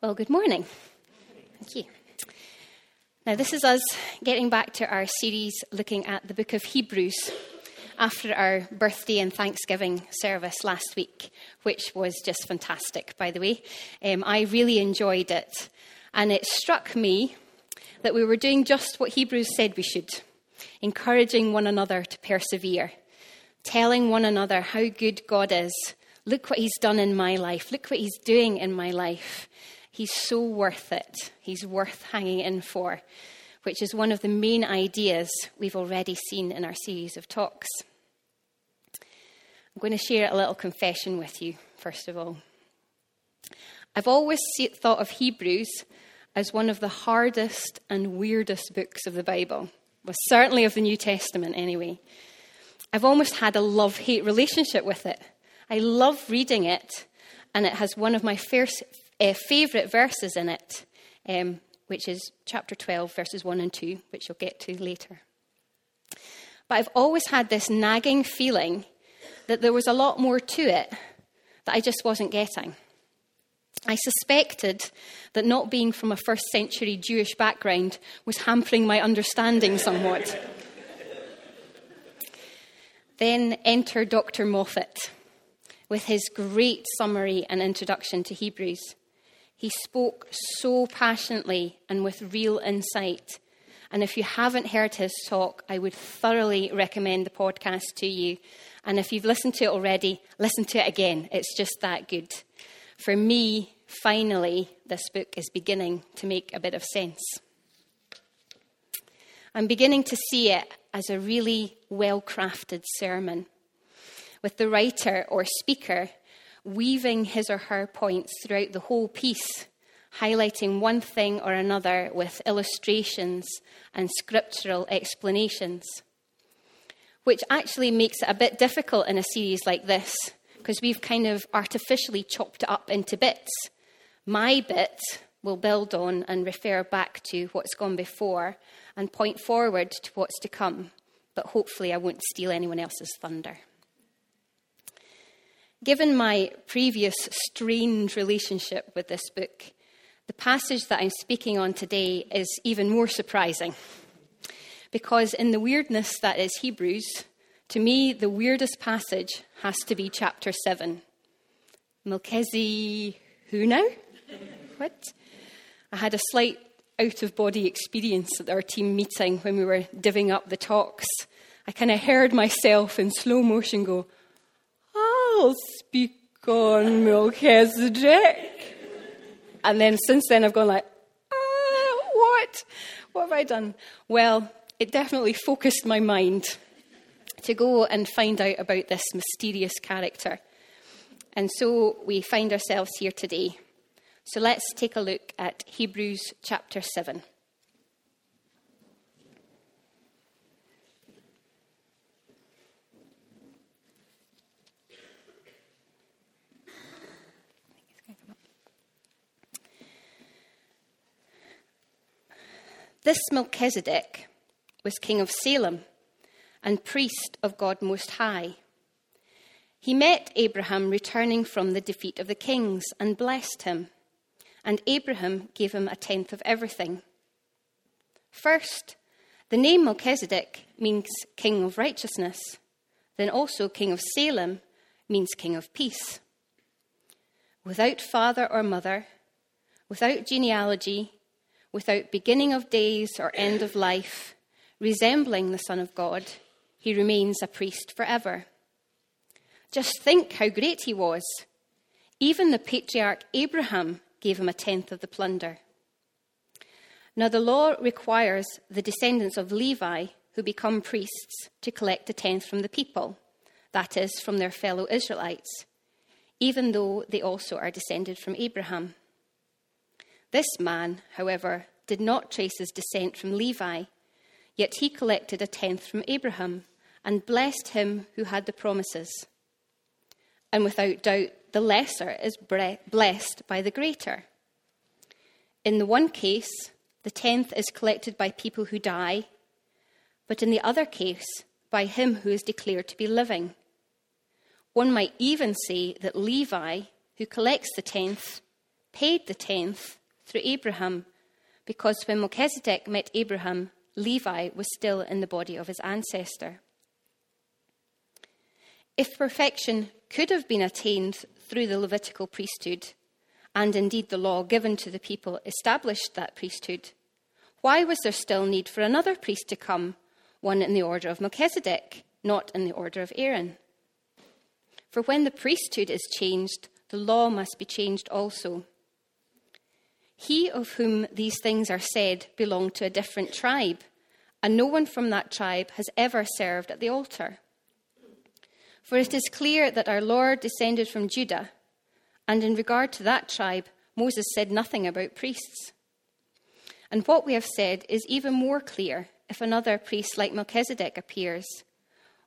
Well, good morning. Thank you. Now, this is us getting back to our series looking at the book of Hebrews after our birthday and Thanksgiving service last week, which was just fantastic, by the way. Um, I really enjoyed it. And it struck me that we were doing just what Hebrews said we should encouraging one another to persevere, telling one another how good God is. Look what He's done in my life. Look what He's doing in my life. He's so worth it. He's worth hanging in for, which is one of the main ideas we've already seen in our series of talks. I'm going to share a little confession with you, first of all. I've always thought of Hebrews as one of the hardest and weirdest books of the Bible, well, certainly of the New Testament, anyway. I've almost had a love hate relationship with it. I love reading it, and it has one of my first, uh, favourite verses in it, um, which is chapter 12, verses 1 and 2, which you'll get to later. But I've always had this nagging feeling that there was a lot more to it that I just wasn't getting. I suspected that not being from a first century Jewish background was hampering my understanding somewhat. then enter Dr. Moffat with his great summary and introduction to Hebrews. He spoke so passionately and with real insight. And if you haven't heard his talk, I would thoroughly recommend the podcast to you. And if you've listened to it already, listen to it again. It's just that good. For me, finally, this book is beginning to make a bit of sense. I'm beginning to see it as a really well crafted sermon, with the writer or speaker weaving his or her points throughout the whole piece, highlighting one thing or another with illustrations and scriptural explanations, which actually makes it a bit difficult in a series like this because we've kind of artificially chopped it up into bits. My bit will build on and refer back to what's gone before and point forward to what's to come, but hopefully I won't steal anyone else's thunder. Given my previous strained relationship with this book, the passage that I'm speaking on today is even more surprising. Because in the weirdness that is Hebrews, to me, the weirdest passage has to be chapter 7. Melchizedek, who now? What? I had a slight out of body experience at our team meeting when we were divvying up the talks. I kind of heard myself in slow motion go, I'll speak on Melchizedek. And then since then, I've gone like, ah, what? What have I done? Well, it definitely focused my mind to go and find out about this mysterious character. And so we find ourselves here today. So let's take a look at Hebrews chapter 7. This Melchizedek was king of Salem and priest of God Most High. He met Abraham returning from the defeat of the kings and blessed him, and Abraham gave him a tenth of everything. First, the name Melchizedek means king of righteousness, then also king of Salem means king of peace. Without father or mother, without genealogy, without beginning of days or end of life, resembling the Son of God, he remains a priest forever. Just think how great he was. Even the patriarch Abraham gave him a tenth of the plunder. Now, the law requires the descendants of Levi who become priests to collect a tenth from the people, that is, from their fellow Israelites, even though they also are descended from Abraham. This man, however, did not trace his descent from Levi, yet he collected a tenth from Abraham and blessed him who had the promises. And without doubt, the lesser is blessed by the greater. In the one case, the tenth is collected by people who die, but in the other case, by him who is declared to be living. One might even say that Levi, who collects the tenth, paid the tenth through Abraham, because when Melchizedek met Abraham, Levi was still in the body of his ancestor. If perfection could have been attained through the Levitical priesthood, and indeed the law given to the people established that priesthood, why was there still need for another priest to come, one in the order of Melchizedek, not in the order of Aaron? For when the priesthood is changed, the law must be changed also. He of whom these things are said belonged to a different tribe, and no one from that tribe has ever served at the altar. For it is clear that our Lord descended from Judah, and in regard to that tribe, Moses said nothing about priests. And what we have said is even more clear if another priest like Melchizedek appears,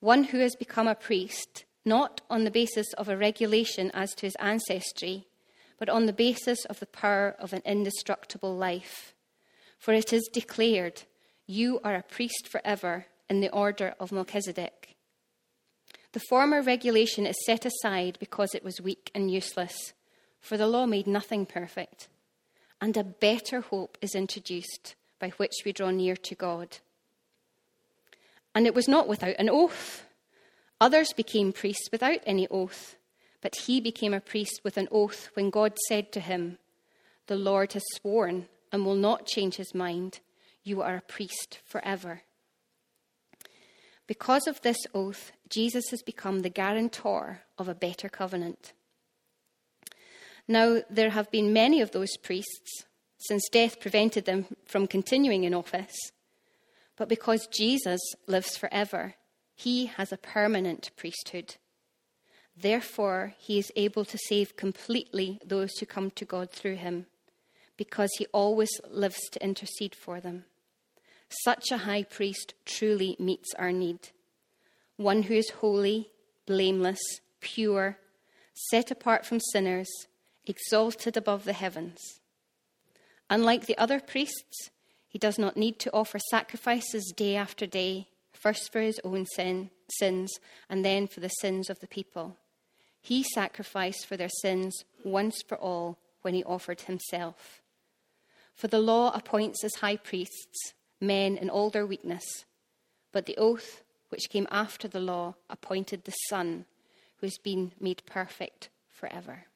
one who has become a priest not on the basis of a regulation as to his ancestry, but on the basis of the power of an indestructible life. For it is declared, You are a priest forever in the order of Melchizedek. The former regulation is set aside because it was weak and useless, for the law made nothing perfect. And a better hope is introduced by which we draw near to God. And it was not without an oath. Others became priests without any oath, but he became a priest with an oath when God said to him, The Lord has sworn and will not change his mind. You are a priest forever. Because of this oath, Jesus has become the guarantor of a better covenant. Now, there have been many of those priests since death prevented them from continuing in office. But because Jesus lives forever, he has a permanent priesthood. Therefore, he is able to save completely those who come to God through him, because he always lives to intercede for them. Such a high priest truly meets our need. One who is holy, blameless, pure, set apart from sinners, exalted above the heavens. Unlike the other priests, he does not need to offer sacrifices day after day first for his own sin, sins and then for the sins of the people. He sacrificed for their sins once for all when he offered himself. For the law appoints as high priests men in all their weakness, but the oath which came after the law appointed the Son, who has been made perfect forever.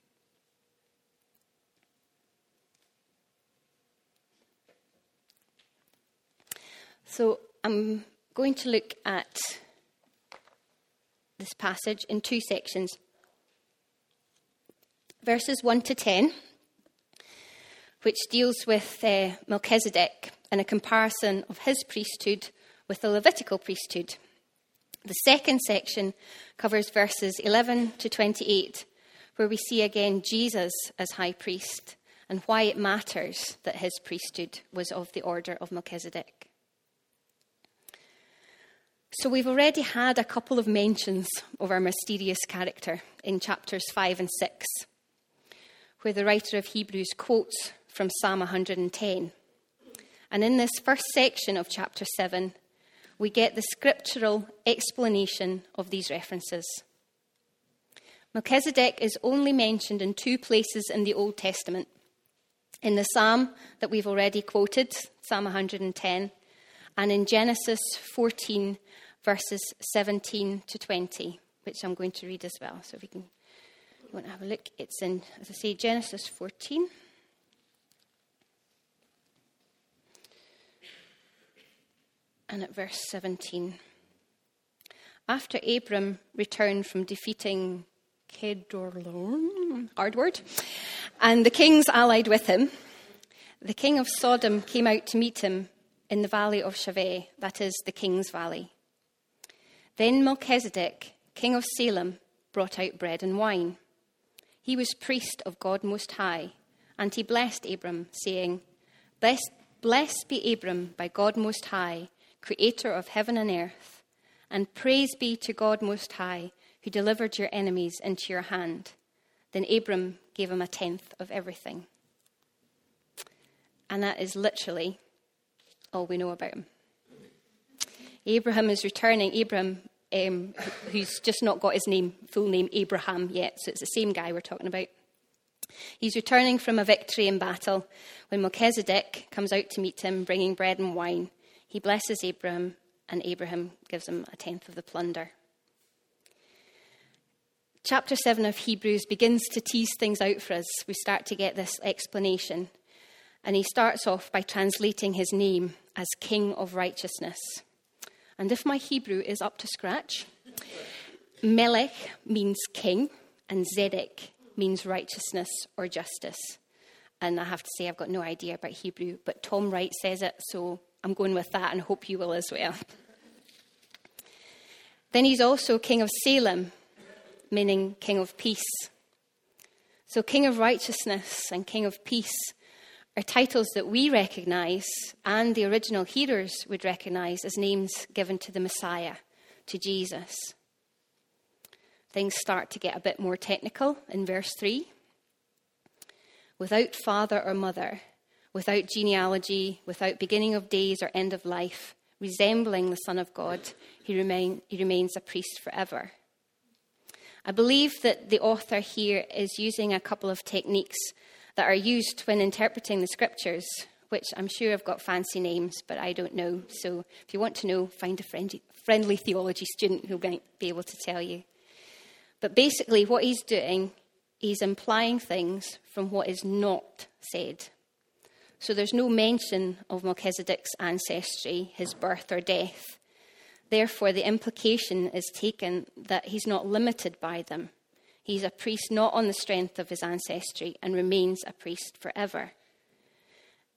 So I'm going to look at this passage in two sections verses 1 to 10, which deals with uh, Melchizedek and a comparison of his priesthood with the Levitical priesthood. The second section covers verses 11 to 28, where we see again Jesus as high priest and why it matters that his priesthood was of the order of Melchizedek. So, we've already had a couple of mentions of our mysterious character in chapters 5 and 6, where the writer of Hebrews quotes from Psalm 110. And in this first section of chapter 7, we get the scriptural explanation of these references. Melchizedek is only mentioned in two places in the Old Testament in the psalm that we've already quoted, Psalm 110, and in Genesis 14, verses 17 to 20, which I'm going to read as well. So if we can want to have a look, it's in, as I say, Genesis 14. And at verse 17. After Abram returned from defeating Kedorlaomer, hard word, and the kings allied with him, the king of Sodom came out to meet him in the valley of Shaveh, that is, the king's valley. Then Melchizedek, king of Salem, brought out bread and wine. He was priest of God Most High, and he blessed Abram, saying, Blessed, be Abram by God Most High, creator of heaven and earth, and praise be to God Most High, who delivered your enemies into your hand. Then Abram gave him a tenth of everything. And that is literally all we know about him. Abraham is returning. Abraham, um, who's just not got his name, full name Abraham yet, so it's the same guy we're talking about. He's returning from a victory in battle when Melchizedek comes out to meet him, bringing bread and wine. He blesses Abraham, and Abraham gives him a tenth of the plunder. Chapter 7 of Hebrews begins to tease things out for us. We start to get this explanation. And he starts off by translating his name as King of Righteousness. And if my Hebrew is up to scratch, Melech means king, and Zedek means righteousness or justice. And I have to say, I've got no idea about Hebrew, but Tom Wright says it, so I'm going with that and hope you will as well. then he's also king of Salem, meaning king of peace. So, king of righteousness and king of peace are titles that we recognize and the original hearers would recognize as names given to the Messiah, to Jesus things start to get a bit more technical in verse 3. Without father or mother, without genealogy, without beginning of days or end of life, resembling the Son of God, he, remain, he remains a priest forever. I believe that the author here is using a couple of techniques that are used when interpreting the scriptures, which I'm sure have got fancy names, but I don't know. So if you want to know, find a friendly, friendly theology student who might be able to tell you. But basically, what he's doing, he's implying things from what is not said. So there's no mention of Melchizedek's ancestry, his birth or death. Therefore, the implication is taken that he's not limited by them. He's a priest not on the strength of his ancestry and remains a priest forever.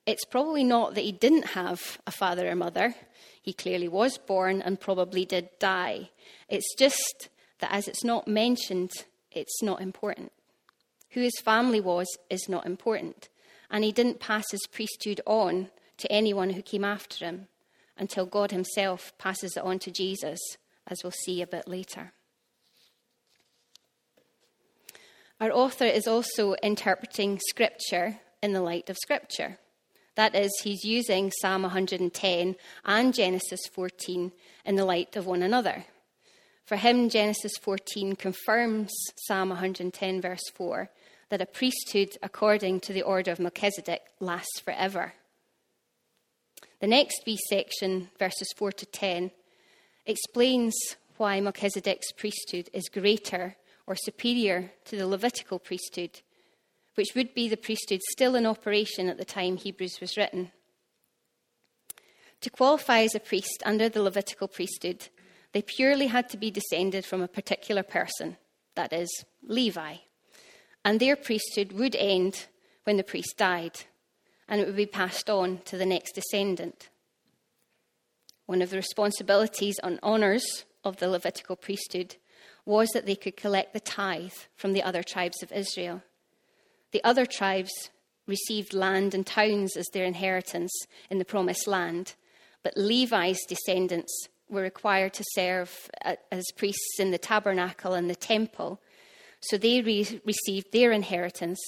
It's probably not that he didn't have a father or mother. He clearly was born and probably did die. It's just that as it's not mentioned, it's not important. Who his family was is not important. And he didn't pass his priesthood on to anyone who came after him until God himself passes it on to Jesus, as we'll see a bit later. Our author is also interpreting Scripture in the light of Scripture. That is, he's using Psalm 110 and Genesis 14 in the light of one another. For him, Genesis 14 confirms Psalm 110, verse 4, that a priesthood according to the order of Melchizedek lasts forever. The next B section, verses 4 to 10, explains why Melchizedek's priesthood is greater or superior to the Levitical priesthood, which would be the priesthood still in operation at the time Hebrews was written. To qualify as a priest under the Levitical priesthood, they purely had to be descended from a particular person, that is, Levi. And their priesthood would end when the priest died, and it would be passed on to the next descendant. One of the responsibilities and honours of the Levitical priesthood was that they could collect the tithe from the other tribes of Israel. The other tribes received land and towns as their inheritance in the promised land, but Levi's descendants were required to serve as priests in the tabernacle and the temple. So they re- received their inheritance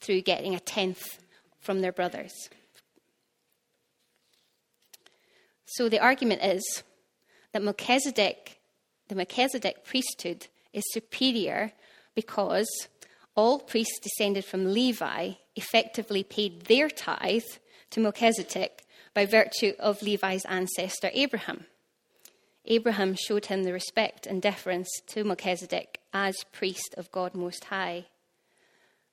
through getting a tenth from their brothers. So the argument is that Melchizedek, the Melchizedek priesthood, is superior because all priests descended from Levi effectively paid their tithe to Melchizedek by virtue of Levi's ancestor Abraham. Abraham showed him the respect and deference to Melchizedek as priest of God Most High.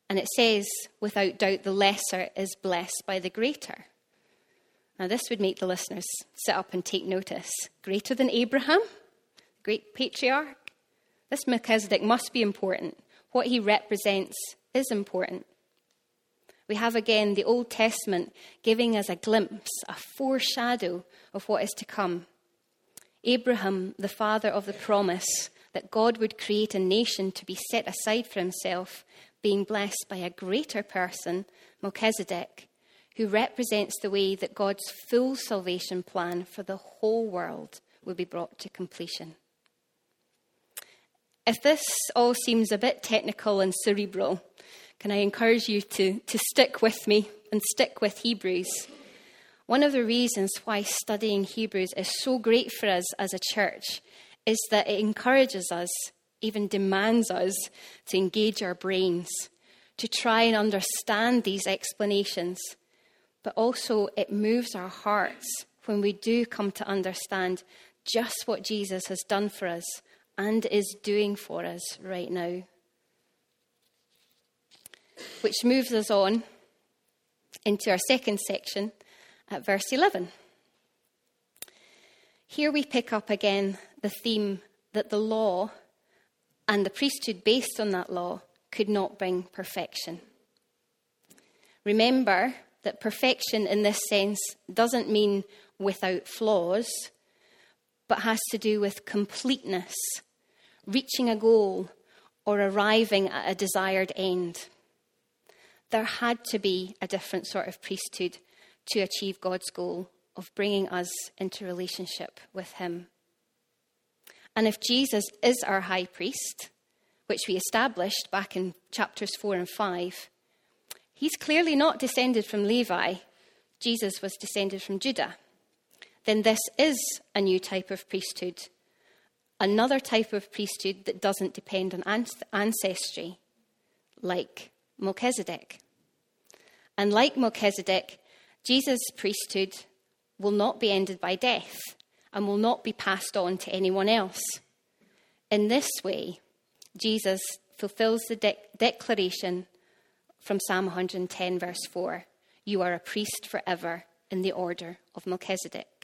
And it says, without doubt, the lesser is blessed by the greater. Now, this would make the listeners sit up and take notice. Greater than Abraham, great patriarch? This Melchizedek must be important. What he represents is important. We have again the Old Testament giving us a glimpse, a foreshadow of what is to come. Abraham, the father of the promise that God would create a nation to be set aside for himself, being blessed by a greater person, Melchizedek, who represents the way that God's full salvation plan for the whole world will be brought to completion. If this all seems a bit technical and cerebral, can I encourage you to, to stick with me and stick with Hebrews? One of the reasons why studying Hebrews is so great for us as a church is that it encourages us, even demands us, to engage our brains, to try and understand these explanations, but also it moves our hearts when we do come to understand just what Jesus has done for us and is doing for us right now. Which moves us on into our second section at verse 11. Here we pick up again the theme that the law and the priesthood based on that law could not bring perfection. Remember that perfection in this sense doesn't mean without flaws, but has to do with completeness, reaching a goal, or arriving at a desired end. There had to be a different sort of priesthood to achieve God's goal of bringing us into relationship with Him. And if Jesus is our high priest, which we established back in chapters 4 and 5, he's clearly not descended from Levi. Jesus was descended from Judah. Then this is a new type of priesthood, another type of priesthood that doesn't depend on ancestry, like Melchizedek. And like Melchizedek, Jesus' priesthood will not be ended by death and will not be passed on to anyone else. In this way, Jesus fulfills the de- declaration from Psalm 110, verse 4 You are a priest forever in the order of Melchizedek.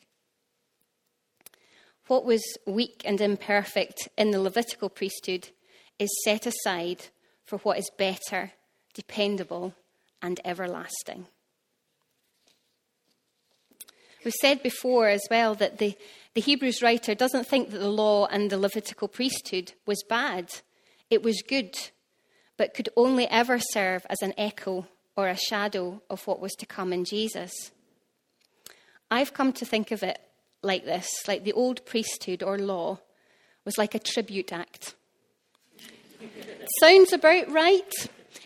What was weak and imperfect in the Levitical priesthood is set aside for what is better, dependable, and everlasting. We've said before as well that the, the Hebrews writer doesn't think that the law and the Levitical priesthood was bad. It was good, but could only ever serve as an echo or a shadow of what was to come in Jesus. I've come to think of it like this like the old priesthood or law was like a tribute act. Sounds about right.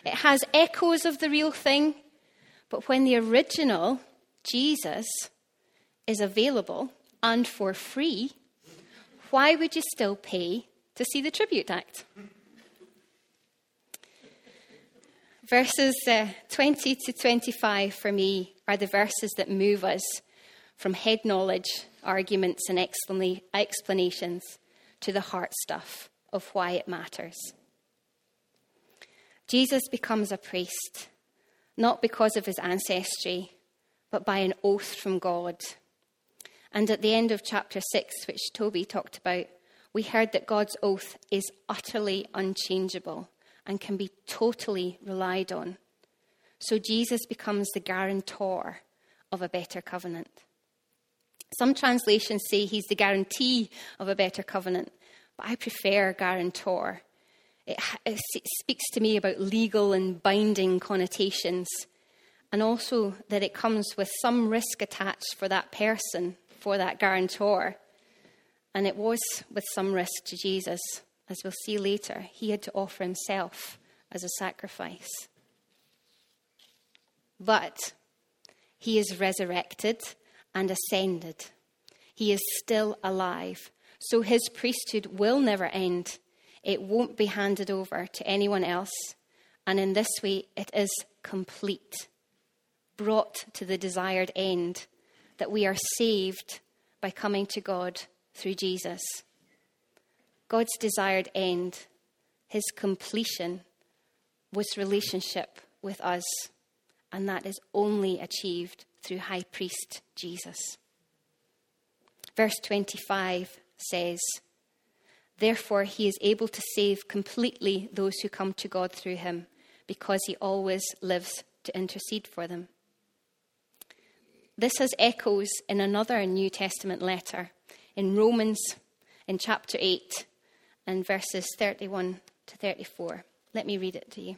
It has echoes of the real thing. But when the original, Jesus, is available and for free, why would you still pay to see the tribute act? Verses uh, 20 to 25 for me are the verses that move us from head knowledge, arguments, and explanations to the heart stuff of why it matters. Jesus becomes a priest, not because of his ancestry, but by an oath from God and at the end of chapter 6, which Toby talked about, we heard that God's oath is utterly unchangeable and can be totally relied on. So Jesus becomes the guarantor of a better covenant. Some translations say he's the guarantee of a better covenant, but I prefer guarantor. It, it speaks to me about legal and binding connotations, and also that it comes with some risk attached for that person for that guarantor. And it was with some risk to Jesus, as we'll see later. He had to offer himself as a sacrifice. But he is resurrected and ascended. He is still alive. So his priesthood will never end. It won't be handed over to anyone else. And in this way, it is complete, brought to the desired end that we are saved by coming to God through Jesus. God's desired end, his completion, was relationship with us, and that is only achieved through High Priest Jesus. Verse 25 says, Therefore, he is able to save completely those who come to God through him, because he always lives to intercede for them. This has echoes in another New Testament letter in Romans in chapter 8 and verses 31 to 34. Let me read it to you.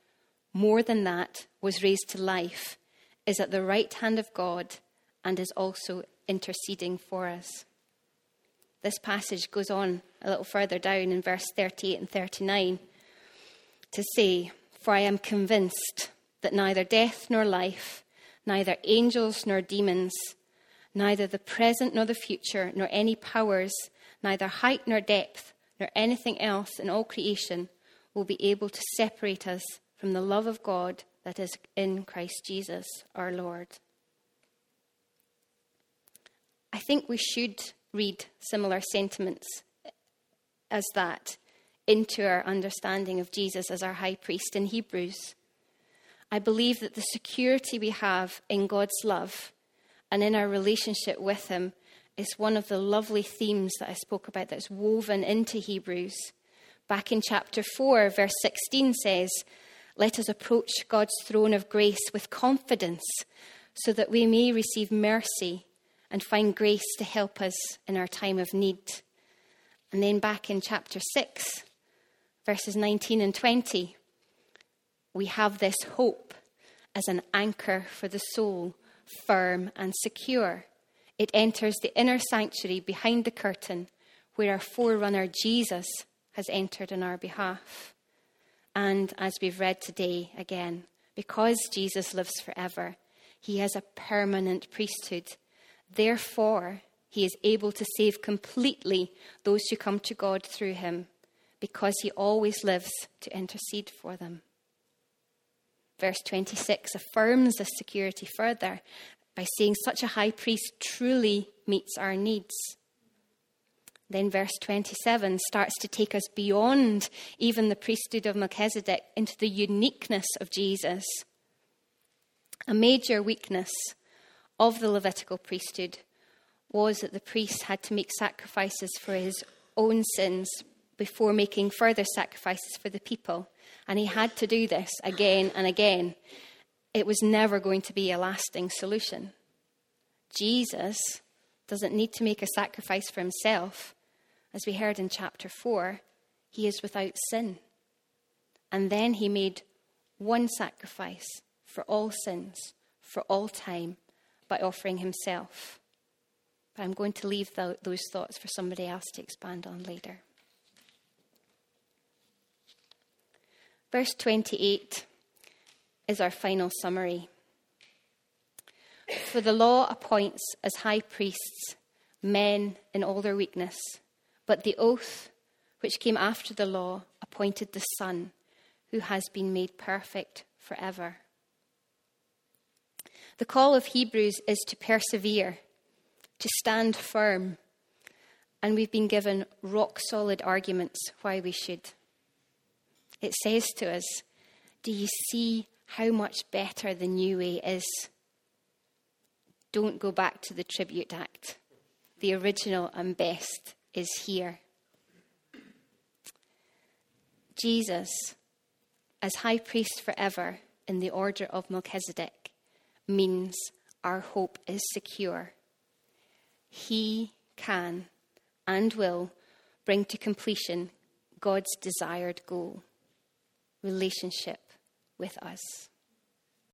more than that, was raised to life, is at the right hand of God and is also interceding for us. This passage goes on a little further down in verse 38 and 39 to say, For I am convinced that neither death nor life, neither angels nor demons, neither the present nor the future, nor any powers, neither height nor depth, nor anything else in all creation will be able to separate us from the love of God that is in Christ Jesus our Lord. I think we should read similar sentiments as that into our understanding of Jesus as our high priest in Hebrews. I believe that the security we have in God's love and in our relationship with Him is one of the lovely themes that I spoke about that's woven into Hebrews. Back in chapter 4, verse 16 says, Let us approach God's throne of grace with confidence so that we may receive mercy and find grace to help us in our time of need. And then back in chapter 6, verses 19 and 20, we have this hope as an anchor for the soul, firm and secure. It enters the inner sanctuary behind the curtain where our forerunner Jesus has entered on our behalf. And as we've read today again, because Jesus lives forever, he has a permanent priesthood Therefore, he is able to save completely those who come to God through him, because he always lives to intercede for them. Verse 26 affirms this security further by saying such a high priest truly meets our needs. Then verse 27 starts to take us beyond even the priesthood of Melchizedek into the uniqueness of Jesus. A major weakness of the Levitical priesthood was that the priest had to make sacrifices for his own sins before making further sacrifices for the people. And he had to do this again and again. It was never going to be a lasting solution. Jesus doesn't need to make a sacrifice for himself. As we heard in chapter 4, he is without sin. And then he made one sacrifice for all sins, for all time, by offering himself. But I'm going to leave those thoughts for somebody else to expand on later. Verse 28 is our final summary. For the law appoints as high priests men in all their weakness, but the oath which came after the law appointed the Son, who has been made perfect forever. The call of Hebrews is to persevere, to stand firm, and we've been given rock solid arguments why we should. It says to us, Do you see how much better the new way is? Don't go back to the Tribute Act. The original and best is here. Jesus, as high priest forever in the order of Melchizedek, means our hope is secure. He can and will bring to completion God's desired goal relationship with us.